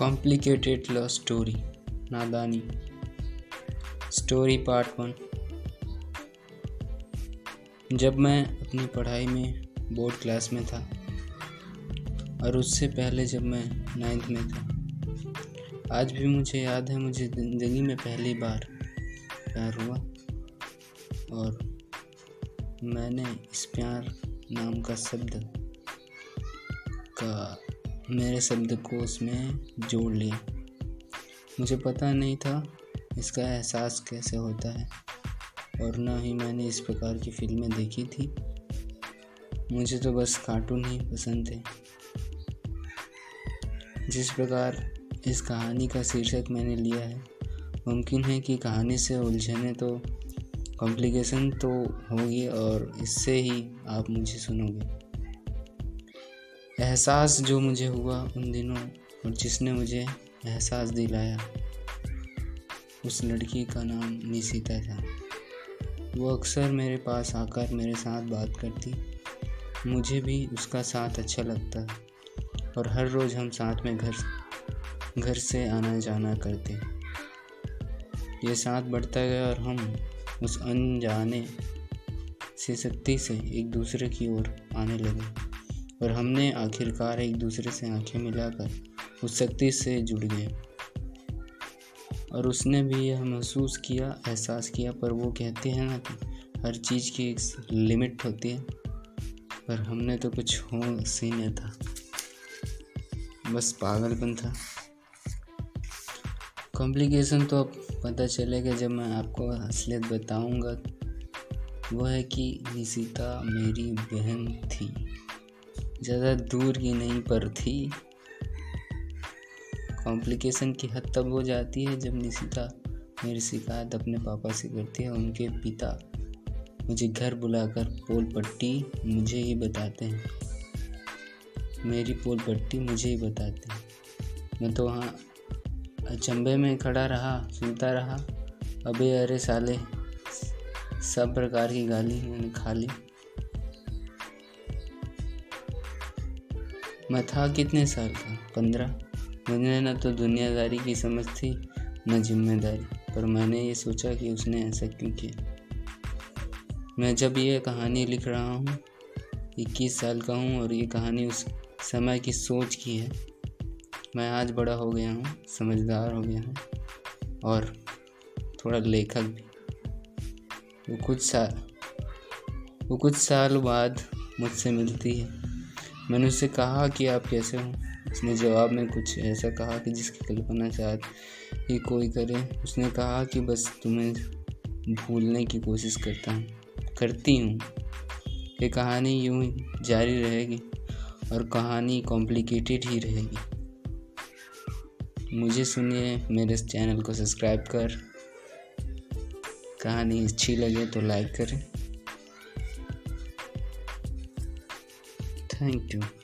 Complicated love story Nadani story part one जब मैं अपनी पढ़ाई में बोर्ड क्लास में था और उससे पहले जब मैं नाइन्थ में था, आज भी मुझे याद है, मुझे ज़िंदगी में पहली बार प्यार हुआ और मैंने इस प्यार नाम का शब्द का मेरे शब्द को उसमें जोड़ लिया। मुझे पता नहीं था इसका एहसास कैसे होता है, और ना ही मैंने इस प्रकार की फ़िल्में देखी थी। मुझे तो बस कार्टून ही पसंद थे। जिस प्रकार इस कहानी का शीर्षक मैंने लिया है, मुमकिन है कि कहानी से उलझने तो कॉम्प्लिकेशन तो होगी, और इससे ही आप मुझे सुनोगे। एहसास जो मुझे हुआ उन दिनों और जिसने मुझे एहसास दिलाया, उस लड़की का नाम निशिता था। वो अक्सर मेरे पास आकर मेरे साथ बात करती। मुझे भी उसका साथ अच्छा लगता और हर रोज़ हम साथ में घर घर से आना जाना करते। ये साथ बढ़ता गया और हम उस अनजाने से सख्ती से एक दूसरे की ओर आने लगे। और हमने आखिरकार एक दूसरे से आँखें मिलाकर उस शक्ति से जुड़ गए। और उसने भी यह महसूस किया, एहसास किया, पर वो कहते हैं ना कि हर चीज़ की एक लिमिट होती है, पर हमने तो कुछ हो सी नहीं था। बस पागलपन था। कॉम्प्लिकेशन तो अब पता चलेगा, जब मैं आपको असलियत बताऊँगा, वो है कि निशिता मेरी बहन थी। ज़्यादा दूर की नहीं पर थी। कॉम्प्लिकेशन की हद तब हो जाती है जब निशिता मेरी शिकायत अपने पापा से करती है उनके पिता मुझे घर बुलाकर पोल पट्टी मुझे ही बताते हैं। मेरी पोल पट्टी मुझे ही बताते हैं। मैं तो वहाँ अचंभे में खड़ा रहा, सुनता रहा। अबे, अरे साले, सब प्रकार की गाली मैंने खा ली। मैं था कितने साल का? पंद्रह। मुझे न तो दुनियादारी की समझ थी, न ज़िम्मेदारी। पर मैंने ये सोचा कि उसने ऐसा क्यों किया? मैं जब ये कहानी लिख रहा हूँ, इक्कीस साल का हूँ और ये कहानी उस समय की सोच की है। मैं आज बड़ा हो गया हूँ, समझदार हो गया हूँ और थोड़ा लेखक भी। वो कुछ साल वो कुछ साल बाद मुझसे मिलती है। मैंने उससे कहा कि आप कैसे हो? उसने जवाब में कुछ ऐसा कहा कि जिसकी कल्पना शायद ही कोई करे। उसने कहा कि बस तुम्हें भूलने की कोशिश करता हूँ, करती हूँ। ये कहानी यूँ ही जारी रहेगी और कहानी कॉम्प्लिकेटेड ही रहेगी। मुझे सुनिए मेरे इस चैनल को सब्सक्राइब कर। कहानी अच्छी लगे तो लाइक करें। Thank you.